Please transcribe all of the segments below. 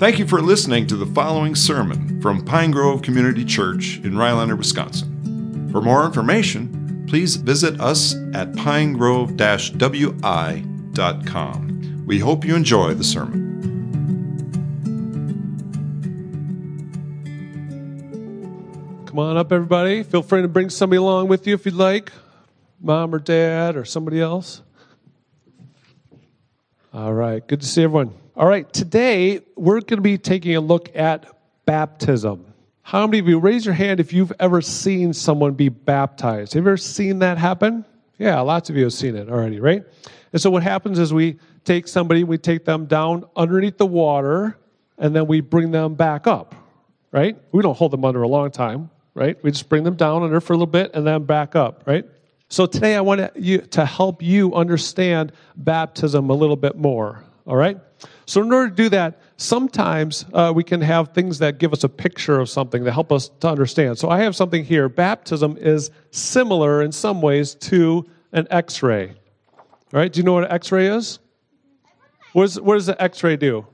Thank you for listening to the following sermon from Pine Grove Community Church in Rhinelander, Wisconsin. For more information, please visit us at pinegrove wi.com. We hope you enjoy the sermon. Come on up, everybody. Feel free to bring somebody along with you if you'd like mom or dad or somebody else. All right, good to see everyone. All right, today we're going to be taking a look at baptism. How many of you raise your hand if you've ever seen someone be baptized? Have you ever seen that happen? Yeah, lots of you have seen it already, right? And so what happens is we take somebody, we take them down underneath the water, and then we bring them back up, right? We don't hold them under a long time right? We just bring them down under for a little bit and then back up, right? So today I want to help you understand baptism a little bit more, all right? So in order to do that, sometimes uh, we can have things that give us a picture of something that help us to understand. So I have something here. Baptism is similar in some ways to an X-ray. All right? Do you know what an X-ray is? What, is, what does an X-ray do?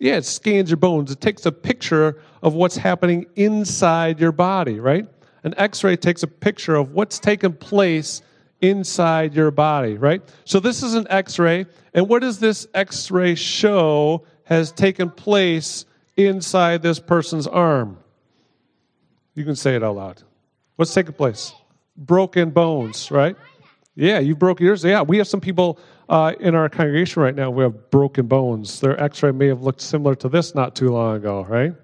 Yeah, it scans your bones. It takes a picture of what's happening inside your body, right? An x ray takes a picture of what's taken place inside your body, right? So this is an x ray. And what does this x ray show has taken place inside this person's arm? You can say it out loud. What's taking place? Broken bones, right? Yeah, you broke yours. Yeah, we have some people uh, in our congregation right now, we have broken bones. Their x ray may have looked similar to this not too long ago, right?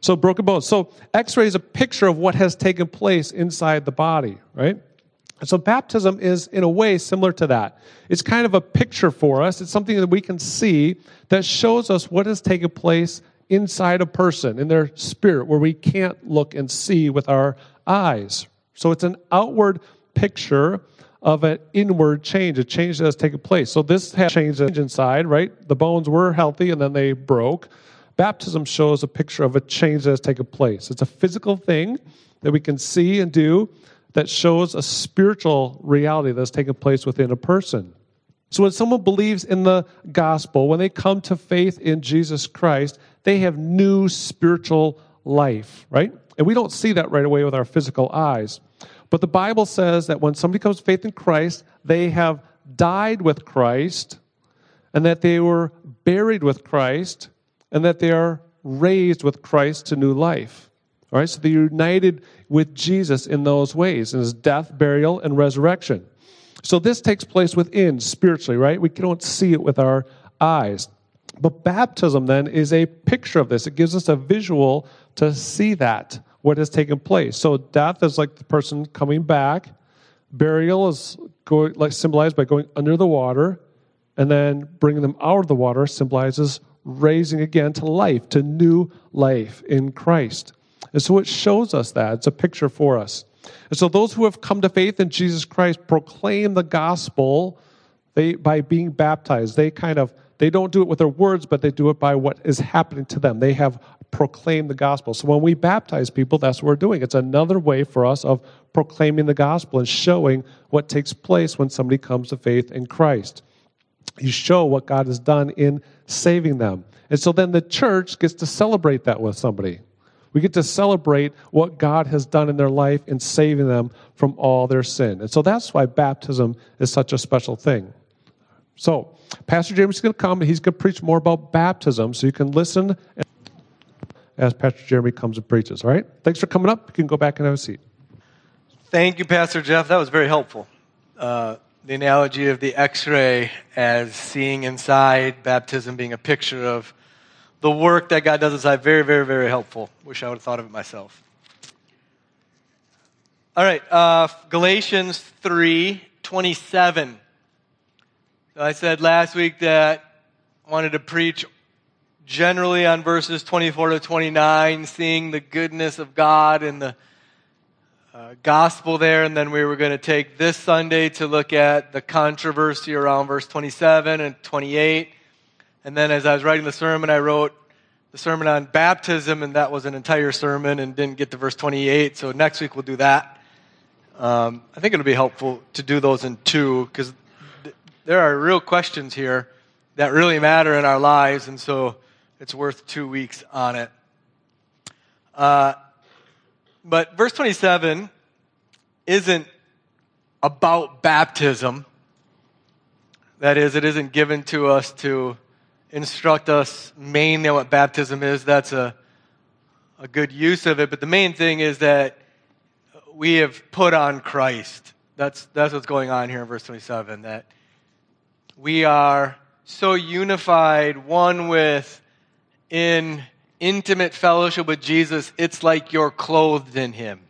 So, broken bones. So, x ray is a picture of what has taken place inside the body, right? So, baptism is, in a way, similar to that. It's kind of a picture for us. It's something that we can see that shows us what has taken place inside a person, in their spirit, where we can't look and see with our eyes. So, it's an outward picture of an inward change, a change that has taken place. So this has changed inside, right? The bones were healthy and then they broke. Baptism shows a picture of a change that has taken place. It's a physical thing that we can see and do that shows a spiritual reality that's taken place within a person. So when someone believes in the gospel, when they come to faith in Jesus Christ, they have new spiritual life, right? And we don't see that right away with our physical eyes. But the Bible says that when somebody comes to faith in Christ, they have died with Christ, and that they were buried with Christ, and that they are raised with Christ to new life. All right, so they're united with Jesus in those ways, in his death, burial, and resurrection. So this takes place within spiritually, right? We don't see it with our eyes. But baptism then is a picture of this. It gives us a visual to see that what has taken place. So death is like the person coming back. Burial is going, like symbolized by going under the water, and then bringing them out of the water symbolizes raising again to life, to new life in Christ. And so it shows us that. It's a picture for us. And so those who have come to faith in Jesus Christ proclaim the gospel they, by being baptized. They kind of they don't do it with their words, but they do it by what is happening to them. They have proclaimed the gospel. So when we baptize people, that's what we're doing. It's another way for us of proclaiming the gospel and showing what takes place when somebody comes to faith in Christ. You show what God has done in saving them. And so then the church gets to celebrate that with somebody. We get to celebrate what God has done in their life in saving them from all their sin. And so that's why baptism is such a special thing. So, Pastor Jeremy's going to come and he's going to preach more about baptism so you can listen as Pastor Jeremy comes and preaches. All right? Thanks for coming up. You can go back and have a seat. Thank you, Pastor Jeff. That was very helpful. Uh, the analogy of the x ray as seeing inside, baptism being a picture of the work that God does inside, very, very, very helpful. Wish I would have thought of it myself. All right, uh, Galatians 3 27. So I said last week that I wanted to preach generally on verses 24 to 29, seeing the goodness of God and the uh, gospel there. And then we were going to take this Sunday to look at the controversy around verse 27 and 28. And then as I was writing the sermon, I wrote the sermon on baptism, and that was an entire sermon and didn't get to verse 28. So next week we'll do that. Um, I think it'll be helpful to do those in two because there are real questions here that really matter in our lives, and so it's worth two weeks on it. Uh, but verse 27 isn't about baptism. That is, it isn't given to us to instruct us mainly what baptism is. That's a, a good use of it. But the main thing is that we have put on Christ. That's, that's what's going on here in verse 27. That we are so unified, one with, in intimate fellowship with Jesus, it's like you're clothed in Him.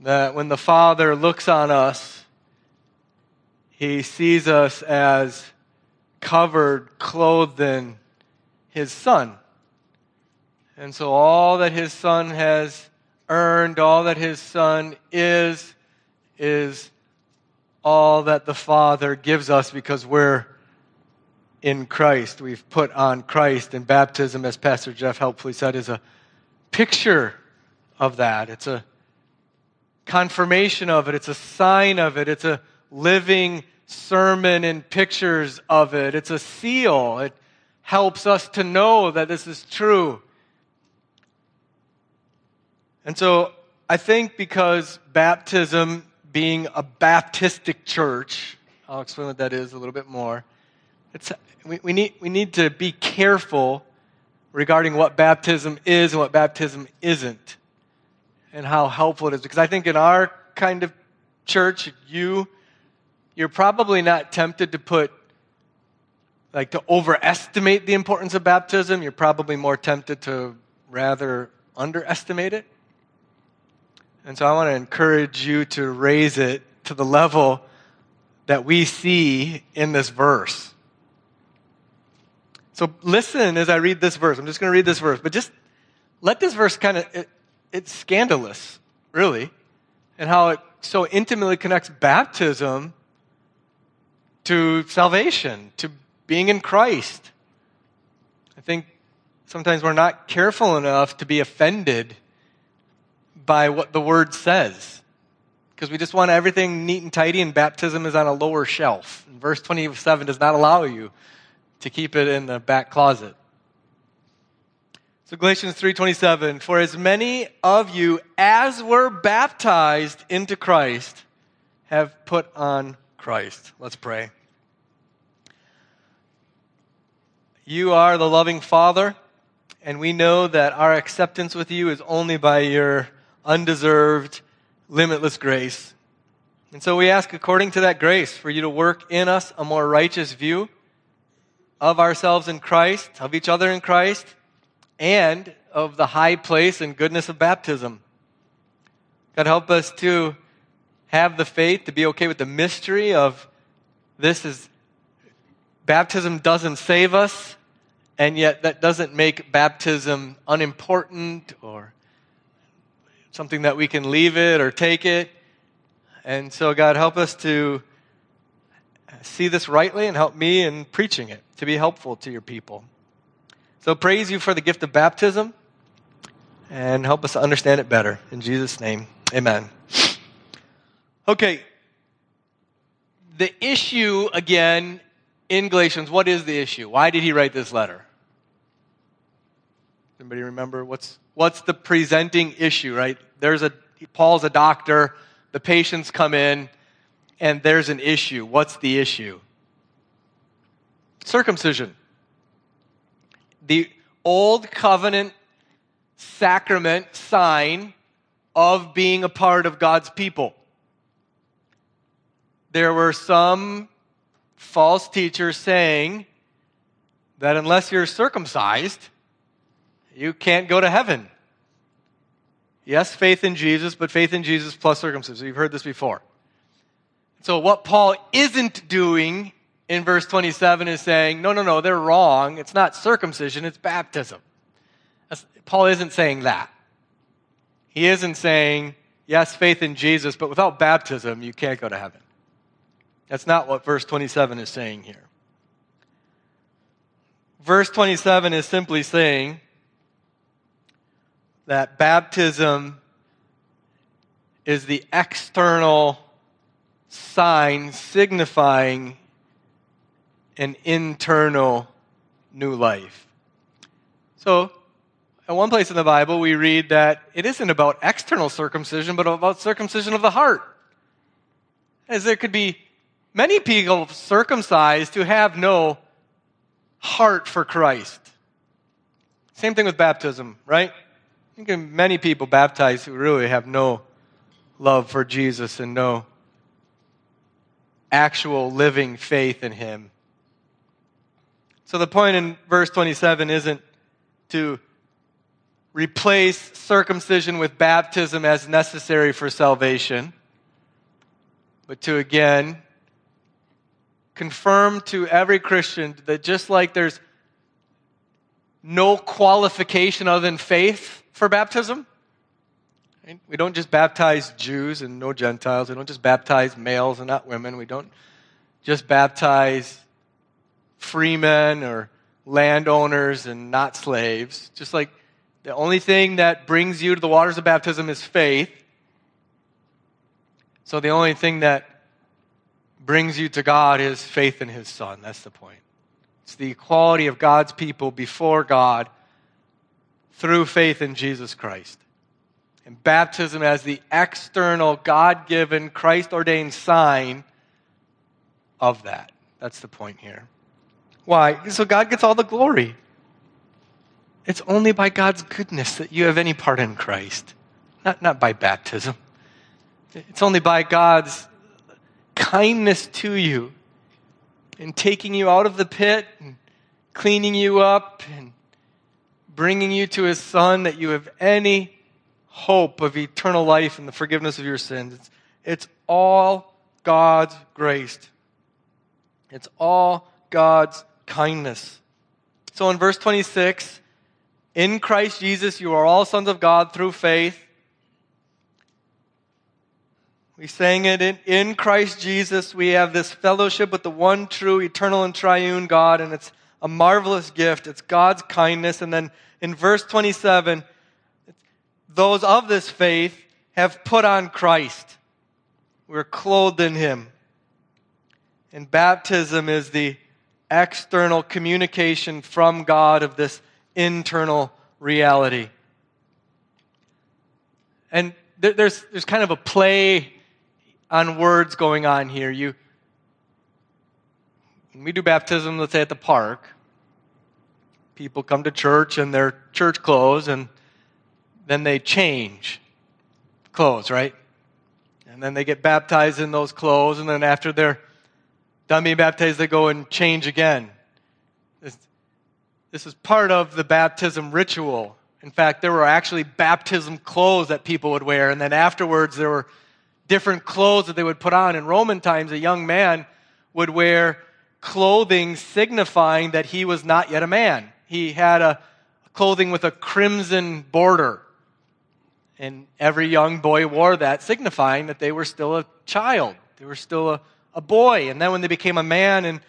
That when the Father looks on us, He sees us as covered, clothed in His Son. And so all that His Son has earned, all that His Son is, is all that the Father gives us because we're in Christ. We've put on Christ. And baptism, as Pastor Jeff helpfully said, is a picture of that. It's a confirmation of it, it's a sign of it, it's a living sermon and pictures of it, it's a seal. It helps us to know that this is true. And so I think because baptism being a Baptistic church, I'll explain what that is a little bit more. It's, we, we, need, we need to be careful regarding what baptism is and what baptism isn't, and how helpful it is. Because I think in our kind of church, you, you're probably not tempted to put, like, to overestimate the importance of baptism. You're probably more tempted to rather underestimate it. And so I want to encourage you to raise it to the level that we see in this verse. So listen as I read this verse. I'm just going to read this verse, but just let this verse kind of, it, it's scandalous, really, and how it so intimately connects baptism to salvation, to being in Christ. I think sometimes we're not careful enough to be offended by what the word says. Because we just want everything neat and tidy, and baptism is on a lower shelf. And verse 27 does not allow you to keep it in the back closet. So Galatians 3:27 for as many of you as were baptized into Christ have put on Christ. Let's pray. You are the loving Father, and we know that our acceptance with you is only by your undeserved, limitless grace. And so we ask, according to that grace, for you to work in us a more righteous view of ourselves in Christ, of each other in Christ, and of the high place and goodness of baptism. God, help us to have the faith to be okay with the mystery of this is baptism doesn't save us, and yet that doesn't make baptism unimportant or something that we can leave it or take it. And so, God, help us to see this rightly and help me in preaching it to be helpful to your people. So, praise you for the gift of baptism and help us understand it better. In Jesus' name, amen. Okay, the issue again in Galatians, what is the issue? Why did he write this letter? Anybody remember what's what's the presenting issue, right? There's a Paul's a doctor, the patients come in, and there's an issue. What's the issue? Circumcision. The old covenant sacrament sign of being a part of God's people. There were some false teachers saying that unless you're circumcised, you can't go to heaven. Yes, faith in Jesus, but faith in Jesus plus circumcision. You've heard this before. So, what Paul isn't doing in verse 27 is saying, no, no, no, they're wrong. It's not circumcision, it's baptism. Paul isn't saying that. He isn't saying, yes, faith in Jesus, but without baptism, you can't go to heaven. That's not what verse 27 is saying here. Verse 27 is simply saying, that baptism is the external sign signifying an internal new life. So, at one place in the Bible, we read that it isn't about external circumcision, but about circumcision of the heart. As there could be many people circumcised who have no heart for Christ. Same thing with baptism, right? You can many people baptized who really have no love for Jesus and no actual living faith in Him. So the point in verse 27 isn't to replace circumcision with baptism as necessary for salvation, but to again confirm to every Christian that just like there's no qualification other than faith for baptism, we don't just baptize Jews and no Gentiles. We don't just baptize males and not women. We don't just baptize freemen or landowners and not slaves. Just like the only thing that brings you to the waters of baptism is faith. So the only thing that brings you to God is faith in His Son. That's the point. It's the equality of God's people before God through faith in Jesus Christ. And baptism as the external, God given, Christ ordained sign of that. That's the point here. Why? So God gets all the glory. It's only by God's goodness that you have any part in Christ, not, not by baptism. It's only by God's kindness to you in taking you out of the pit and cleaning you up and bringing you to his son that you have any hope of eternal life and the forgiveness of your sins. It's, it's all God's grace. It's all God's kindness. So in verse 26, in Christ Jesus, you are all sons of God through faith. We sang it in, in Christ Jesus. We have this fellowship with the one true, eternal, and triune God, and it's a marvelous gift. It's God's kindness. And then in verse 27, those of this faith have put on Christ. We're clothed in Him. And baptism is the external communication from God of this internal reality. And there's, there's kind of a play on words going on here. You, when we do baptism, let's say at the park, people come to church in their church clothes and then they change clothes, right? And then they get baptized in those clothes, and then after they're done being baptized, they go and change again. This is part of the baptism ritual. In fact, there were actually baptism clothes that people would wear, and then afterwards, there were different clothes that they would put on. In Roman times, a young man would wear clothing signifying that he was not yet a man. He had a clothing with a crimson border. And every young boy wore that, signifying that they were still a child. They were still a, a boy. And then when they became a man and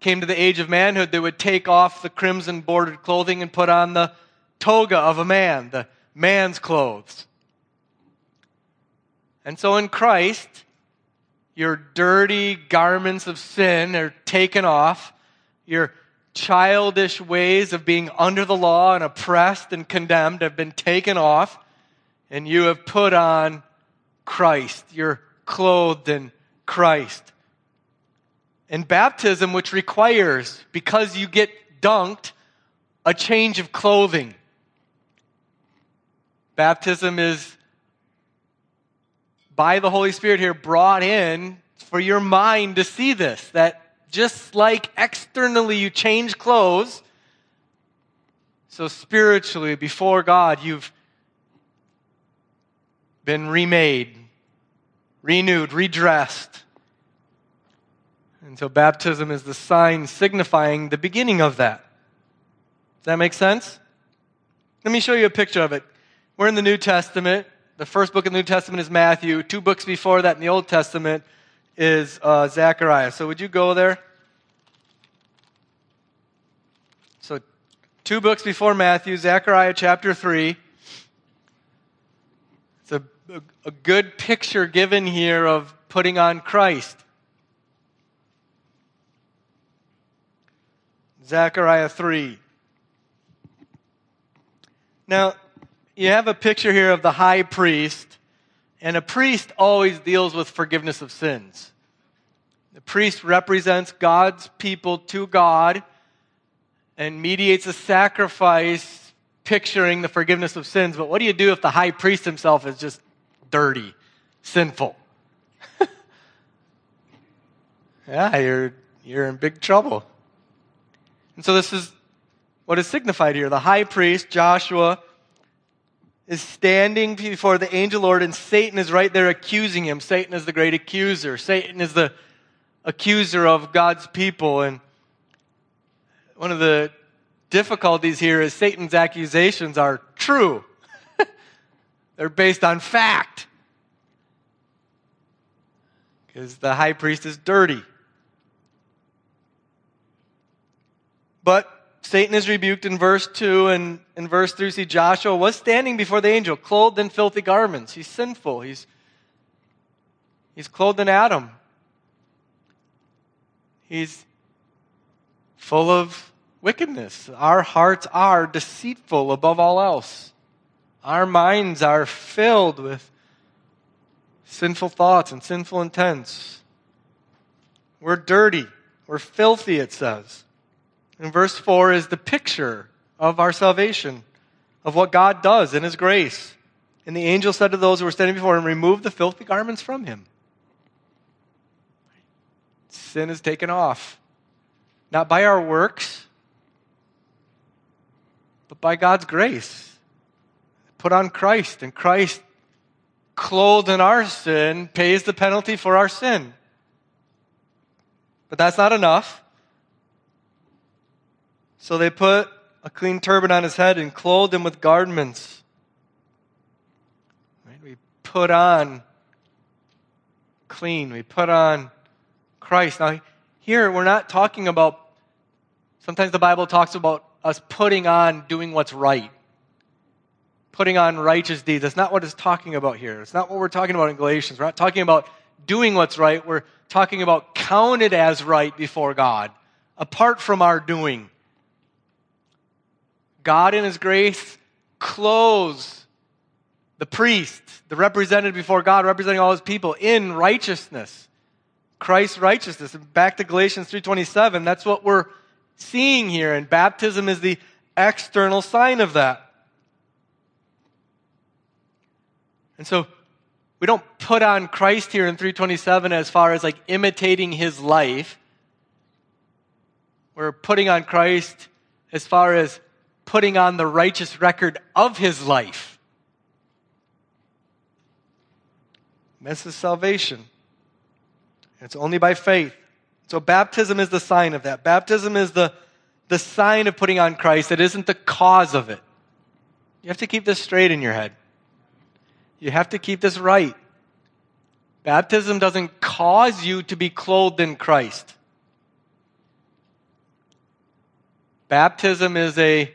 came to the age of manhood, they would take off the crimson bordered clothing and put on the toga of a man, the man's clothes. And so in Christ, your dirty garments of sin are taken off. Your childish ways of being under the law and oppressed and condemned have been taken off. And you have put on Christ. You're clothed in Christ and baptism, which requires, because you get dunked, a change of clothing. Baptism is, by the Holy Spirit here, brought in for your mind to see this that just like externally you change clothes, so spiritually, before God, you've been remade, renewed, redressed and so baptism is the sign signifying the beginning of that. Does that make sense? Let me show you a picture of it. We're in the New Testament. The first book in the New Testament is Matthew. Two books before that in the Old Testament is uh, Zechariah. So would you go there? So, two books before Matthew, Zechariah chapter 3. It's a, a, good picture given here of putting on Christ. Zechariah 3. Now, you have a picture here of the high priest, and a priest always deals with forgiveness of sins. The priest represents God's people to God and mediates a sacrifice picturing the forgiveness of sins. But what do you do if the high priest himself is just dirty, sinful? yeah, you're, you're in big trouble. And so this is what is signified here. The high priest, Joshua, is standing before the angel Lord, and Satan is right there accusing him. Satan is the great accuser. Satan is the accuser of God's people. And one of the difficulties here is Satan's accusations are true, they're based on fact. Because the high priest is dirty. But Satan is rebuked in verse 2, and in verse 3, see Joshua was standing before the angel, clothed in filthy garments. He's sinful. He's, he's clothed in Adam. He's full of wickedness. Our hearts are deceitful above all else. Our minds are filled with sinful thoughts and sinful intents. We're dirty. We're filthy, it says. And verse 4 is the picture of our salvation, of what God does in His grace. And the angel said to those who were standing before him, Remove the filthy garments from him. Sin is taken off. Not by our works, but by God's grace. Put on Christ, and Christ, clothed in our sin, pays the penalty for our sin. But that's not enough. So they put a clean turban on his head and clothed him with garments. We put on clean. We put on Christ. Now, here we're not talking about, sometimes the Bible talks about us putting on doing what's right, putting on righteous deeds. That's not what it's talking about here. It's not what we're talking about in Galatians. We're not talking about doing what's right. We're talking about counted as right before God, apart from our doing. God in His grace clothes the priest, the representative before God, representing all His people, in righteousness. Christ's righteousness. And back to Galatians 3.27, that's what we're seeing here. And baptism is the external sign of that. And so we don't put on Christ here in 327 as far as like imitating his life. We're putting on Christ as far as putting on the righteous record of his life. This is salvation. It's only by faith. So baptism is the sign of that. Baptism is the, the sign of putting on Christ. It isn't the cause of it. You have to keep this straight in your head. You have to keep this right. Baptism doesn't cause you to be clothed in Christ. Baptism is a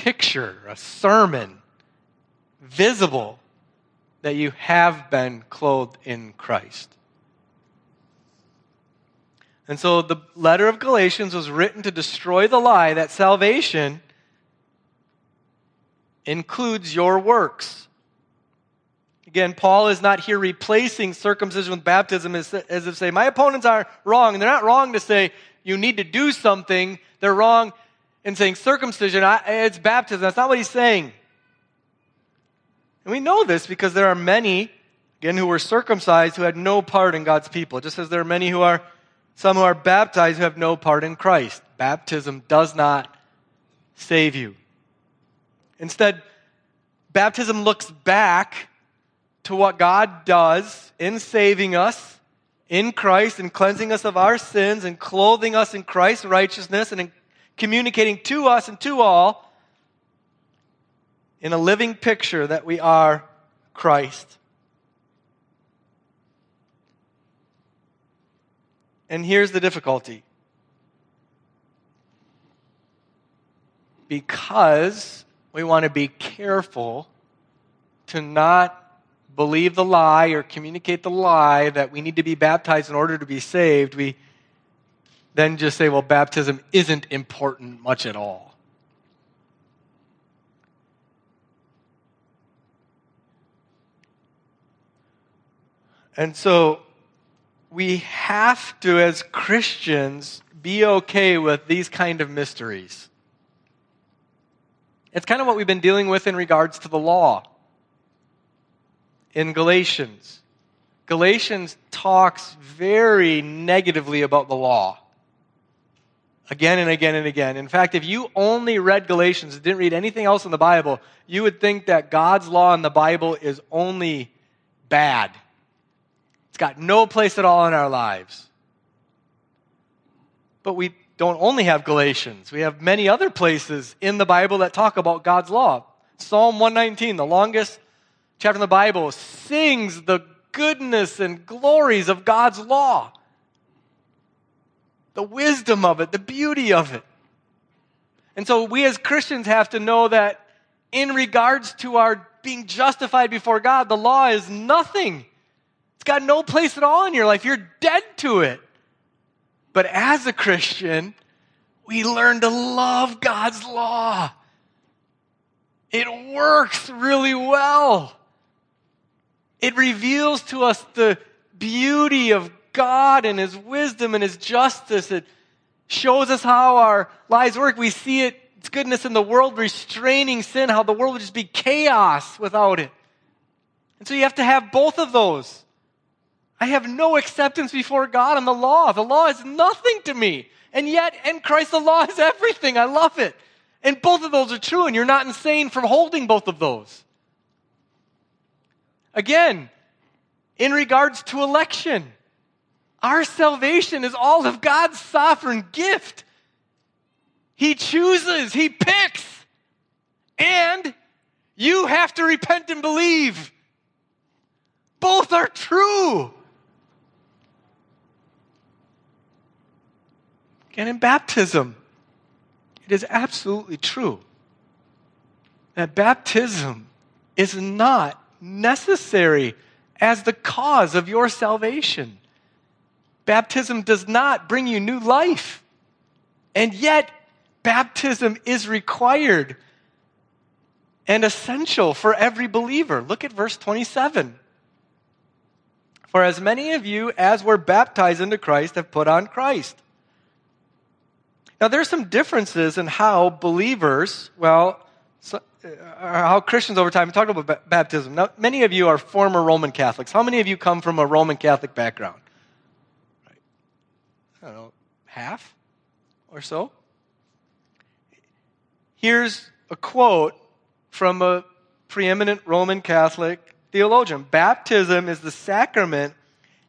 picture, a sermon, visible that you have been clothed in Christ. And so the letter of Galatians was written to destroy the lie that salvation includes your works. Again, Paul is not here replacing circumcision with baptism as, as if say, my opponents are wrong. They're not wrong to say you need to do something. They're wrong in saying circumcision, it's baptism. That's not what he's saying. And we know this because there are many, again, who were circumcised who had no part in God's people. Just as there are many who are, some who are baptized who have no part in Christ. Baptism does not save you. Instead, baptism looks back to what God does in saving us in Christ and cleansing us of our sins and clothing us in Christ's righteousness and communicating to us and to all in a living picture that we are Christ. And here's the difficulty. Because we want to be careful to not believe the lie or communicate the lie that we need to be baptized in order to be saved, we then just say, well, baptism isn't important much at all. And so we have to, as Christians, be okay with these kind of mysteries. It's kind of what we've been dealing with in regards to the law in Galatians. Galatians talks very negatively about the law. Again and again and again. In fact, if you only read Galatians and didn't read anything else in the Bible, you would think that God's law in the Bible is only bad. It's got no place at all in our lives. But we don't only have Galatians, we have many other places in the Bible that talk about God's law. Psalm 119, the longest chapter in the Bible, sings the goodness and glories of God's law, the wisdom of it, the beauty of it. And so we as Christians have to know that in regards to our being justified before God, the law is nothing. It's got no place at all in your life. You're dead to it. But as a Christian, we learn to love God's law. It works really well. It reveals to us the beauty of God and His wisdom and His justice. It shows us how our lives work. We see it, its goodness in the world restraining sin, how the world would just be chaos without it. And so you have to have both of those. I have no acceptance before God in the law. The law is nothing to me. And yet, in Christ, the law is everything. I love it. And both of those are true, and you're not insane for holding both of those. Again, in regards to election, our salvation is all of God's sovereign gift. He chooses, He picks, and you have to repent and believe. Both are true. And in baptism, it is absolutely true that baptism is not necessary as the cause of your salvation. Baptism does not bring you new life. And yet, baptism is required and essential for every believer. Look at verse 27. For as many of you as were baptized into Christ have put on Christ. Now, there's some differences in how believers, well, so, uh, how Christians over time talk about baptism. Now, many of you are former Roman Catholics. How many of you come from a Roman Catholic background? I don't know, half or so. Here's a quote from a preeminent Roman Catholic theologian Baptism is the sacrament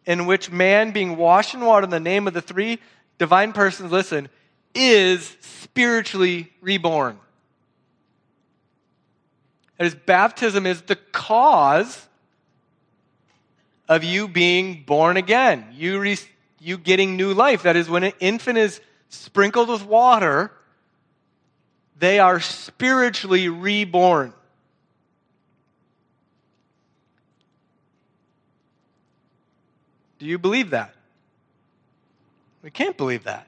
in which man, being washed in water in the name of the three divine persons, listen, is spiritually reborn. That is, baptism is the cause of you being born again, you, re- you getting new life. That is, when an infant is sprinkled with water, they are spiritually reborn. Do you believe that? We can't believe that.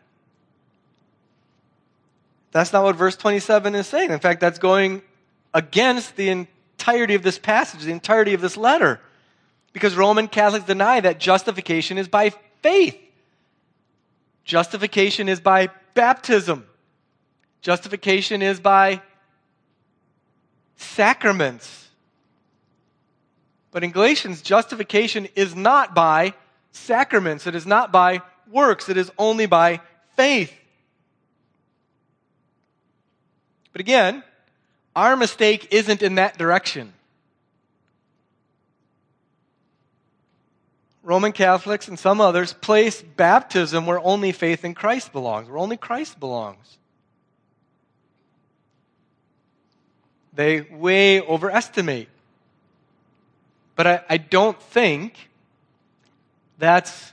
That's not what verse 27 is saying. In fact, that's going against the entirety of this passage, the entirety of this letter. Because Roman Catholics deny that justification is by faith. Justification is by baptism. Justification is by sacraments. But in Galatians, justification is not by sacraments, it is not by works, it is only by faith. But again, our mistake isn't in that direction. Roman Catholics and some others place baptism where only faith in Christ belongs, where only Christ belongs. They way overestimate. But I, I don't think that's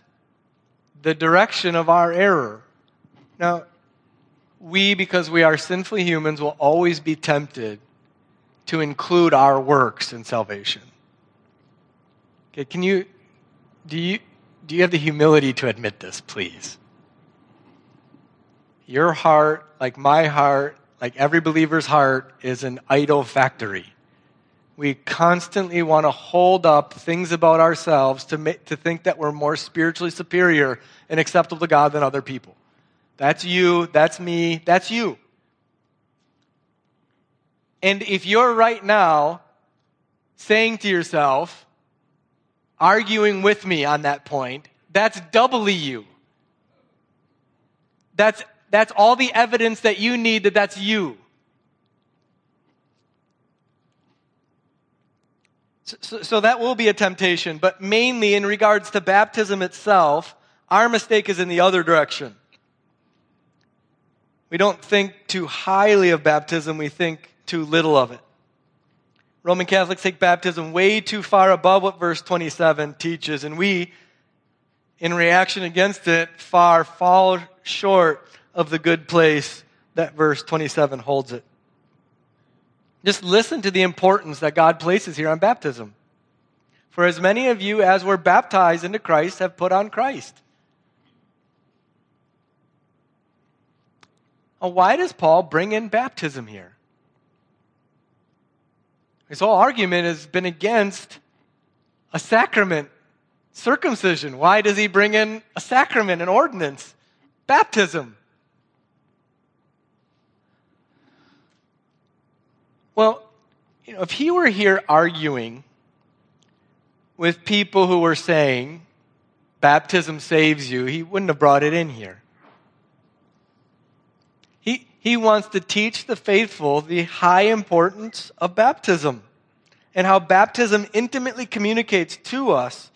the direction of our error. Now, we, because we are sinful humans, will always be tempted to include our works in salvation. Okay, can you, do you, do you have the humility to admit this, please? your heart, like my heart, like every believer's heart, is an idol factory. We constantly want to hold up things about ourselves to, make, to think that we're more spiritually superior and acceptable to God than other people. That's you, that's me, that's you. And if you're right now saying to yourself, arguing with me on that point, that's doubly you. That's, that's all the evidence that you need that that's you. So, so, that will be a temptation, but mainly in regards to baptism itself, our mistake is in the other direction. We don't think too highly of baptism, we think too little of it. Roman Catholics take baptism way too far above what verse 27 teaches, and we, in reaction against it, far fall short of the good place that verse 27 holds it. Just listen to the importance that God places here on baptism. For as many of you as were baptized into Christ have put on Christ. Why does Paul bring in baptism here? His whole argument has been against a sacrament, circumcision. Why does he bring in a sacrament, an ordinance, baptism? Well, you know, if he were here arguing with people who were saying baptism saves you, he wouldn't have brought it in here. He, wants to teach the faithful the high importance of baptism and how baptism intimately communicates to us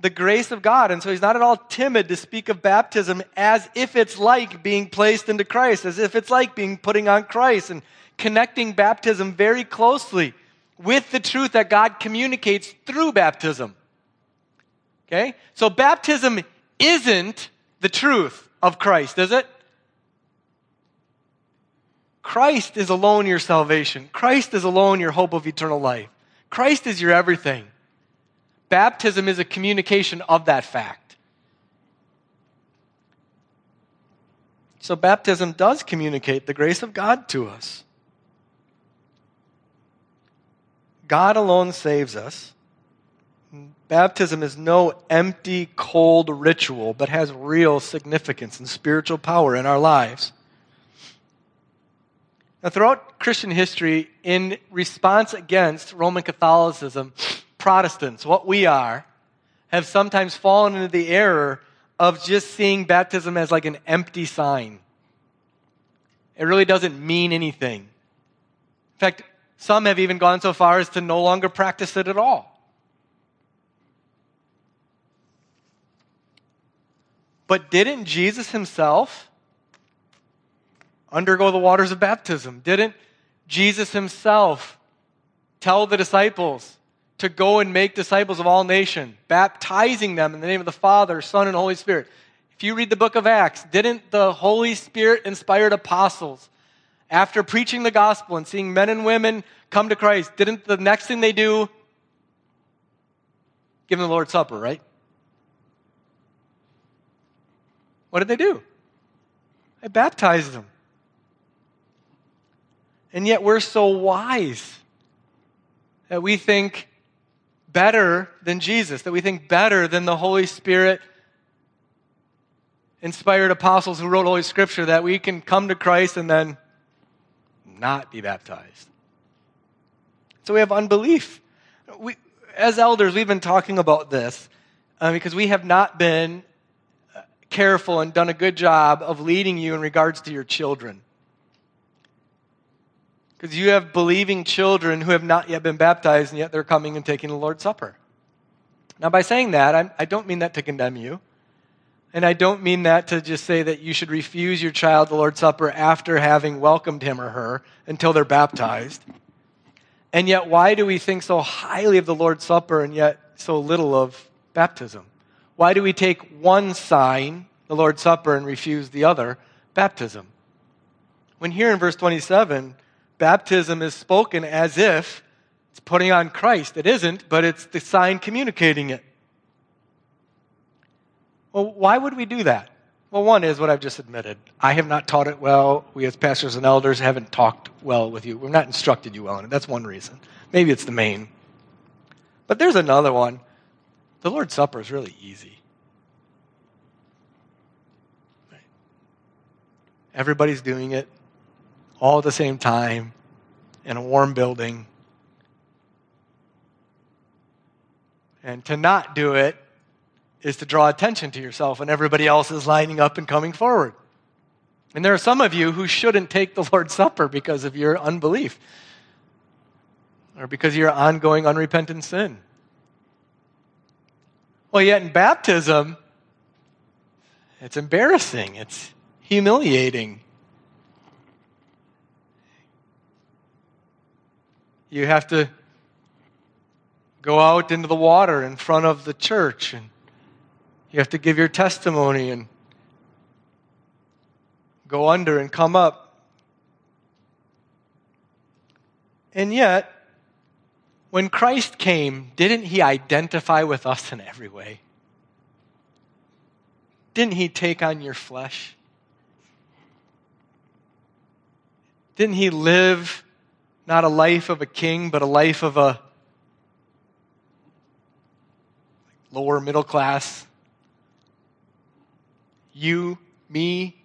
the grace of God. And so he's not at all timid to speak of baptism as if it's like being placed into Christ, as if it's like being putting on Christ and connecting baptism very closely with the truth that God communicates through baptism. Okay? So baptism isn't the truth of Christ, is it? Christ is alone your salvation. Christ is alone your hope of eternal life. Christ is your everything. Baptism is a communication of that fact. So, baptism does communicate the grace of God to us. God alone saves us. Baptism is no empty, cold ritual, but has real significance and spiritual power in our lives. Now, throughout Christian history, in response against Roman Catholicism, Protestants, what we are, have sometimes fallen into the error of just seeing baptism as like an empty sign. It really doesn't mean anything. In fact, some have even gone so far as to no longer practice it at all. But didn't Jesus himself undergo the waters of baptism? Didn't Jesus himself tell the disciples to go and make disciples of all nations, baptizing them in the name of the Father, Son, and Holy Spirit? If you read the book of Acts, didn't the Holy Spirit inspired apostles after preaching the gospel and seeing men and women come to Christ, didn't the next thing they do give them the Lord's Supper, right? What did they do? They baptized them. And yet we're so wise that we think better than Jesus, that we think better than the Holy Spirit inspired apostles who wrote Holy Scripture, that we can come to Christ and then not be baptized. So we have unbelief. We, as elders, we've been talking about this uh, because we have not been uh, careful and done a good job of leading you in regards to your children. Because you have believing children who have not yet been baptized, and yet they're coming and taking the Lord's Supper. Now, by saying that, I'm, I do not mean that to condemn you. And I don't mean that to just say that you should refuse your child the Lord's Supper after having welcomed him or her until they're baptized. And yet, why do we think so highly of the Lord's Supper and yet so little of baptism? Why do we take one sign, the Lord's Supper, and refuse the other, baptism? When here in verse 27, baptism is spoken as if it's putting on Christ. It isn't, but it's the sign communicating it. Well, why would we do that? Well, one is what I've just admitted. I have not taught it well. We, as pastors and elders, haven't talked well with you. We've not instructed you well in it. That's one reason. Maybe it's the main. But there's another one. The Lord's Supper is really easy. Everybody's doing it all at the same time in a warm building. And to not do it is to draw attention to yourself when everybody else is lining up and coming forward. And there are some of you who shouldn't take the Lord's Supper because of your unbelief or because of your ongoing unrepentant sin. Well, yet in baptism, it's embarrassing, it's humiliating. You have to go out into the water in front of the church and you have to give your testimony and go under and come up. And yet, when Christ came, didn't he identify with us in every way? Didn't he take on your flesh? Didn't he live not a life of a king, but a life of a lower middle class you, me?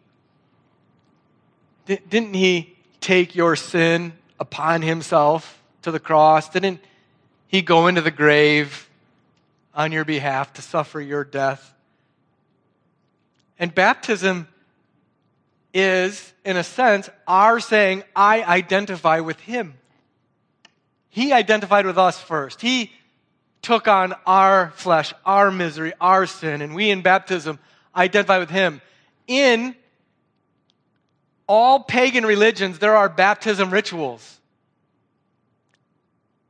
Didn't he take your sin upon himself to the cross? Didn't he go into the grave on your behalf to suffer your death? And baptism is, in a sense, our saying, I identify with him. He identified with us first. He took on our flesh, our misery, our sin, and we in baptism identify with him. In all pagan religions, there are baptism rituals.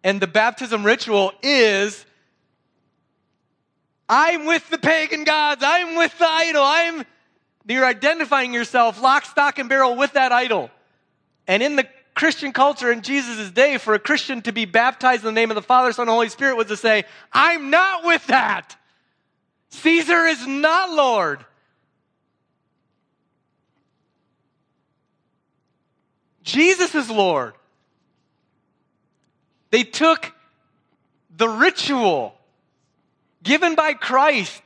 And the baptism ritual is I'm with the pagan gods, I'm with the idol, I'm you're identifying yourself lock, stock, and barrel with that idol. And in the Christian culture in Jesus' day, for a Christian to be baptized in the name of the Father, Son, and Holy Spirit was to say, I'm not with that. Caesar is not Lord. Jesus is Lord. They took the ritual given by Christ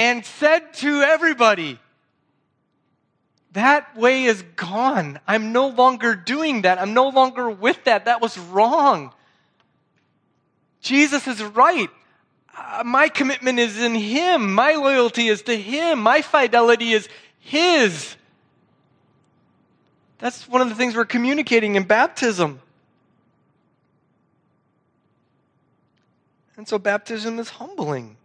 and said to everybody, That way is gone. I'm no longer doing that. I'm no longer with that. That was wrong. Jesus is right. Uh, my commitment is in Him. My loyalty is to Him. My fidelity is His. That's one of the things we're communicating in baptism. And so baptism is humbling,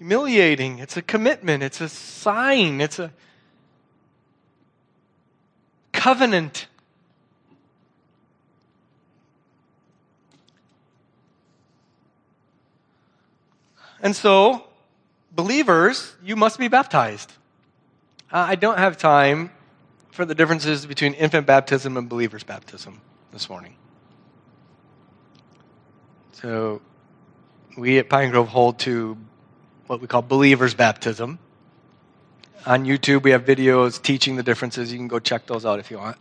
humiliating. It's a commitment, it's a sign, it's a covenant. And so, believers, you must be baptized. Uh, I don't have time for the differences between infant baptism and believer's baptism this morning. So, we at Pine Grove hold to what we call believer's baptism. On YouTube, we have videos teaching the differences. You can go check those out if you want.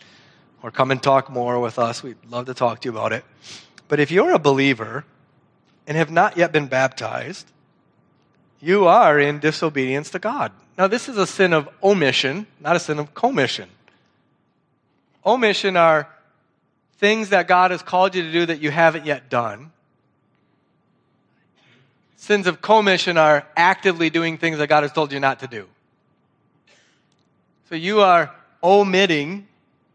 Or come and talk more with us. We'd love to talk to you about it. But if you're a believer and have not yet been baptized, you are in disobedience to God. Now, this is a sin of omission, not a sin of commission. Omission are things that God has called you to do that you haven't yet done. Sins of commission are actively doing things that God has told you not to do. So you are omitting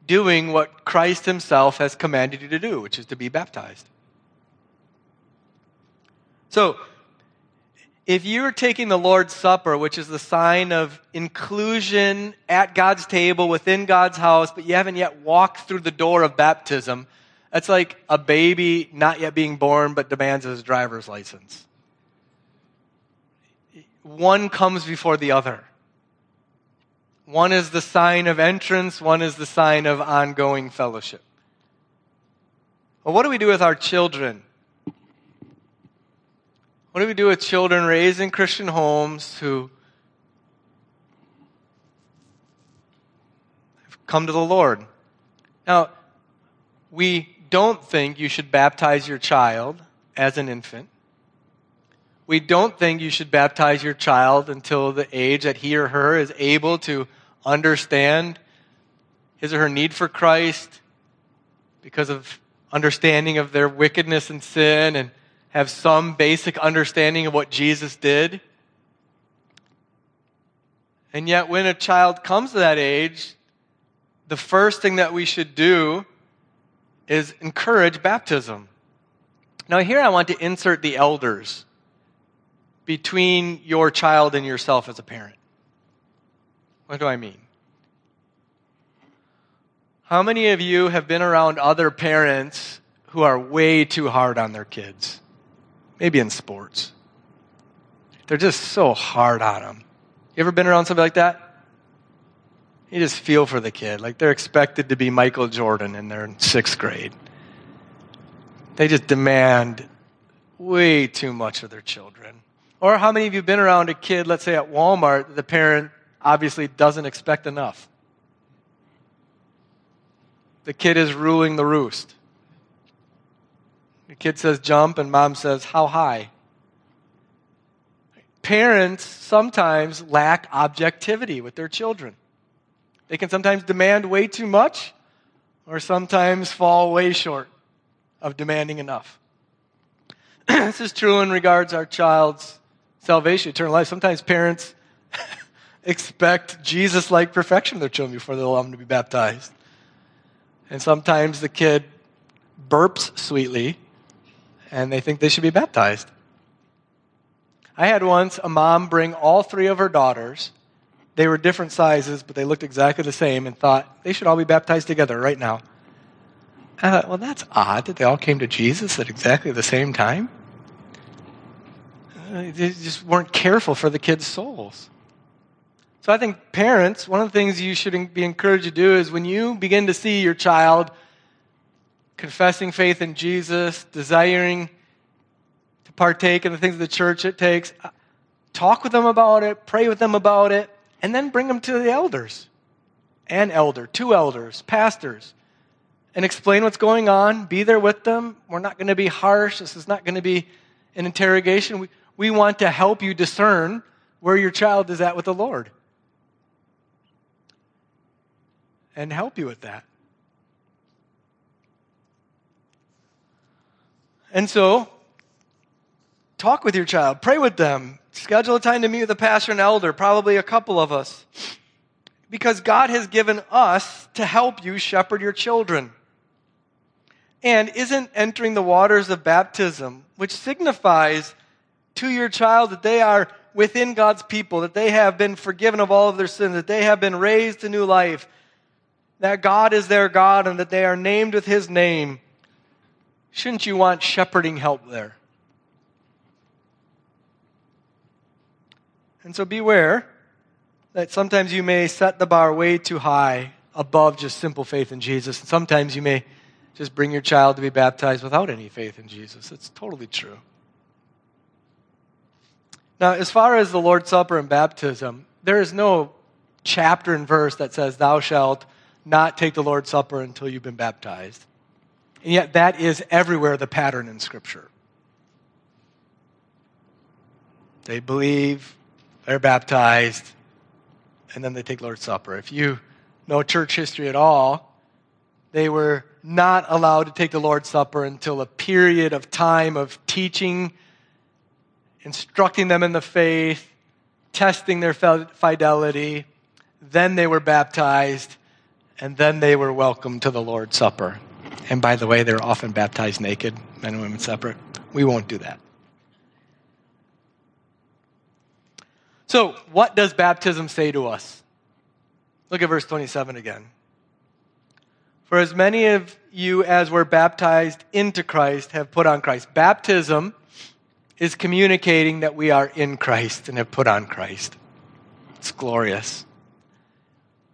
doing what Christ Himself has commanded you to do, which is to be baptized. So, if you're taking the Lord's Supper, which is the sign of inclusion at God's table within God's house, but you haven't yet walked through the door of baptism, that's like a baby not yet being born but demands his driver's license. One comes before the other. One is the sign of entrance, one is the sign of ongoing fellowship. Well, what do we do with our children? What do we do with children raised in Christian homes who have come to the Lord? Now, we don't think you should baptize your child as an infant. We don't think you should baptize your child until the age that he or her is able to understand his or her need for Christ because of understanding of their wickedness and sin and have some basic understanding of what Jesus did. And yet, when a child comes to that age, the first thing that we should do is encourage baptism. Now, here I want to insert the elders between your child and yourself as a parent. What do I mean? How many of you have been around other parents who are way too hard on their kids? Maybe in sports. They're just so hard on them. You ever been around somebody like that? You just feel for the kid. Like they're expected to be Michael Jordan and they're in sixth grade. They just demand way too much of their children. Or how many of you have been around a kid, let's say at Walmart, the parent obviously doesn't expect enough? The kid is ruling the roost. The kid says jump, and mom says, How high? Parents sometimes lack objectivity with their children. They can sometimes demand way too much, or sometimes fall way short of demanding enough. this is true in regards our child's salvation, eternal life. Sometimes parents expect Jesus like perfection of their children before they allow them to be baptized. And sometimes the kid burps sweetly and they think they should be baptized. I had once a mom bring all three of her daughters. They were different sizes, but they looked exactly the same and thought they should all be baptized together right now. I thought, well, that's odd that they all came to Jesus at exactly the same time. They just weren't careful for the kids' souls. So I think parents, one of the things you should be encouraged to do is when you begin to see your child confessing faith in Jesus, desiring to partake in the things of the church it takes, uh, talk with them about it, pray with them about it, and then bring them to the elders. An elder, two elders, pastors, and explain what's going on. Be there with them. We're not going to be harsh. This is not going to be an interrogation. We, we want to help you discern where your child is at with the Lord. and help you with that. And so, talk with your child, pray with them, schedule a time to meet with a pastor and elder, probably a couple of us. Because God has given us to help you shepherd your children. And isn't entering the waters of baptism, which signifies to your child that they are within God's people, that they have been forgiven of all of their sins, that they have been raised to new life, that God is their God and that they are named with His name, shouldn't you want shepherding help there? And so beware that sometimes you may set the bar way too high above just simple faith in Jesus. And sometimes you may just bring your child to be baptized without any faith in Jesus. It's totally true. Now, as far as the Lord's Supper and baptism, there is no chapter and verse that says, Thou shalt not take the Lord's Supper until you've been baptized. And yet, that is everywhere the pattern in Scripture. They believe, they're baptized, and then they take Lord's Supper. If you know church history at all, they were not allowed to take the Lord's Supper until a period of time of teaching, instructing them in the faith, testing their fidelity. Then they were baptized, and then they were welcomed to the Lord's Supper. And by the way, they're often baptized naked, men and women separate. We won't do that. So, what does baptism say to us? Look at verse 27 again. For as many of you as were baptized into Christ have put on Christ. Baptism is communicating that we are in Christ and have put on Christ. It's glorious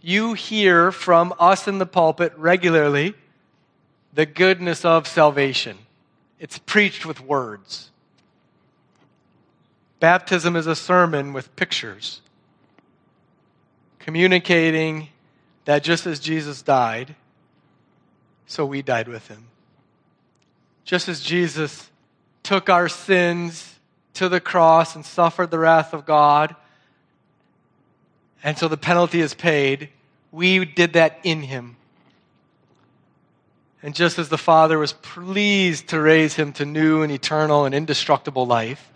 you hear from us in the pulpit regularly the goodness of salvation. It's preached with words. Baptism is a sermon with pictures, communicating that just as Jesus died, so we died with him. Just as Jesus took our sins to the cross and suffered the wrath of God, and so the penalty is paid, we did that in him. And just as the Father was pleased to raise him to new and eternal and indestructible life,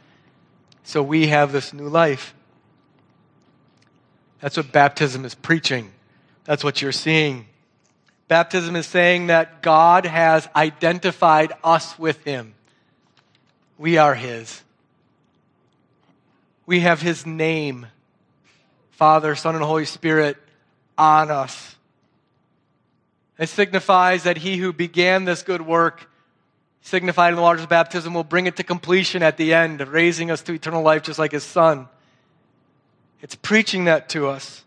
so we have this new life. That's what baptism is preaching. That's what you're seeing. Baptism is saying that God has identified us with him. We are his. We have his name, Father, Son, and Holy Spirit, on us. It signifies that he who began this good work, signified in the waters of baptism, will bring it to completion at the end, raising us to eternal life just like his son. It's preaching that to us.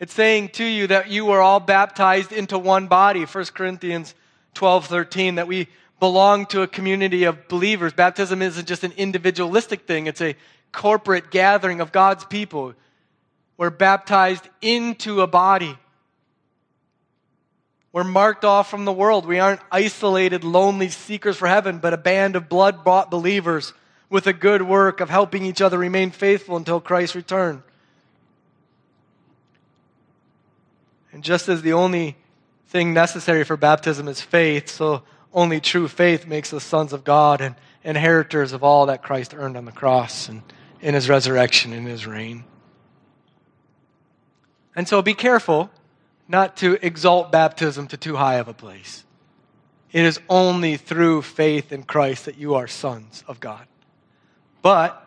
It's saying to you that you are all baptized into one body. 1 Corinthians 12 13, that we belong to a community of believers. Baptism isn't just an individualistic thing, it's a corporate gathering of God's people. We're baptized into a body. We're marked off from the world. We aren't isolated, lonely seekers for heaven, but a band of blood bought believers with a good work of helping each other remain faithful until Christ's return. And just as the only thing necessary for baptism is faith, so only true faith makes us sons of God and inheritors of all that Christ earned on the cross and in his resurrection and his reign. And so be careful not to exalt baptism to too high of a place. It is only through faith in Christ that you are sons of God. But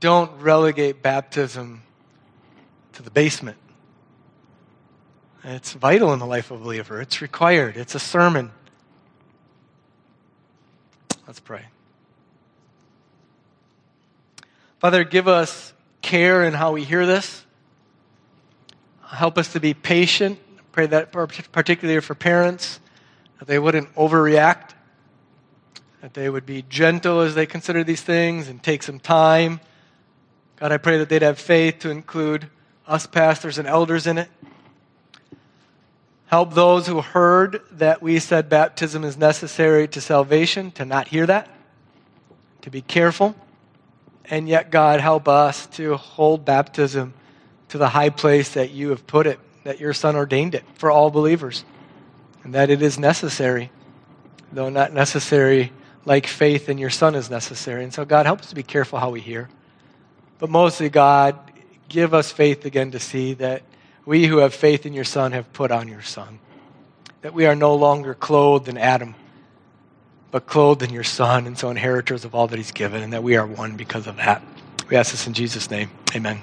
don't relegate baptism to the basement. It's vital in the life of a believer, it's required, it's a sermon. Let's pray. Father, give us care in how we hear this. Help us to be patient. Pray that particularly for parents, that they wouldn't overreact, that they would be gentle as they consider these things and take some time. God, I pray that they'd have faith to include us pastors and elders in it. Help those who heard that we said baptism is necessary to salvation to not hear that, to be careful. And yet, God, help us to hold baptism to the high place that you have put it, that your Son ordained it for all believers, and that it is necessary, though not necessary like faith in your Son is necessary. And so, God, help us to be careful how we hear. But mostly, God, give us faith again to see that we who have faith in your Son have put on your Son. That we are no longer clothed in Adam, but clothed in your Son, and so inheritors of all that He's given, and that we are one because of that. We ask this in Jesus' name. Amen.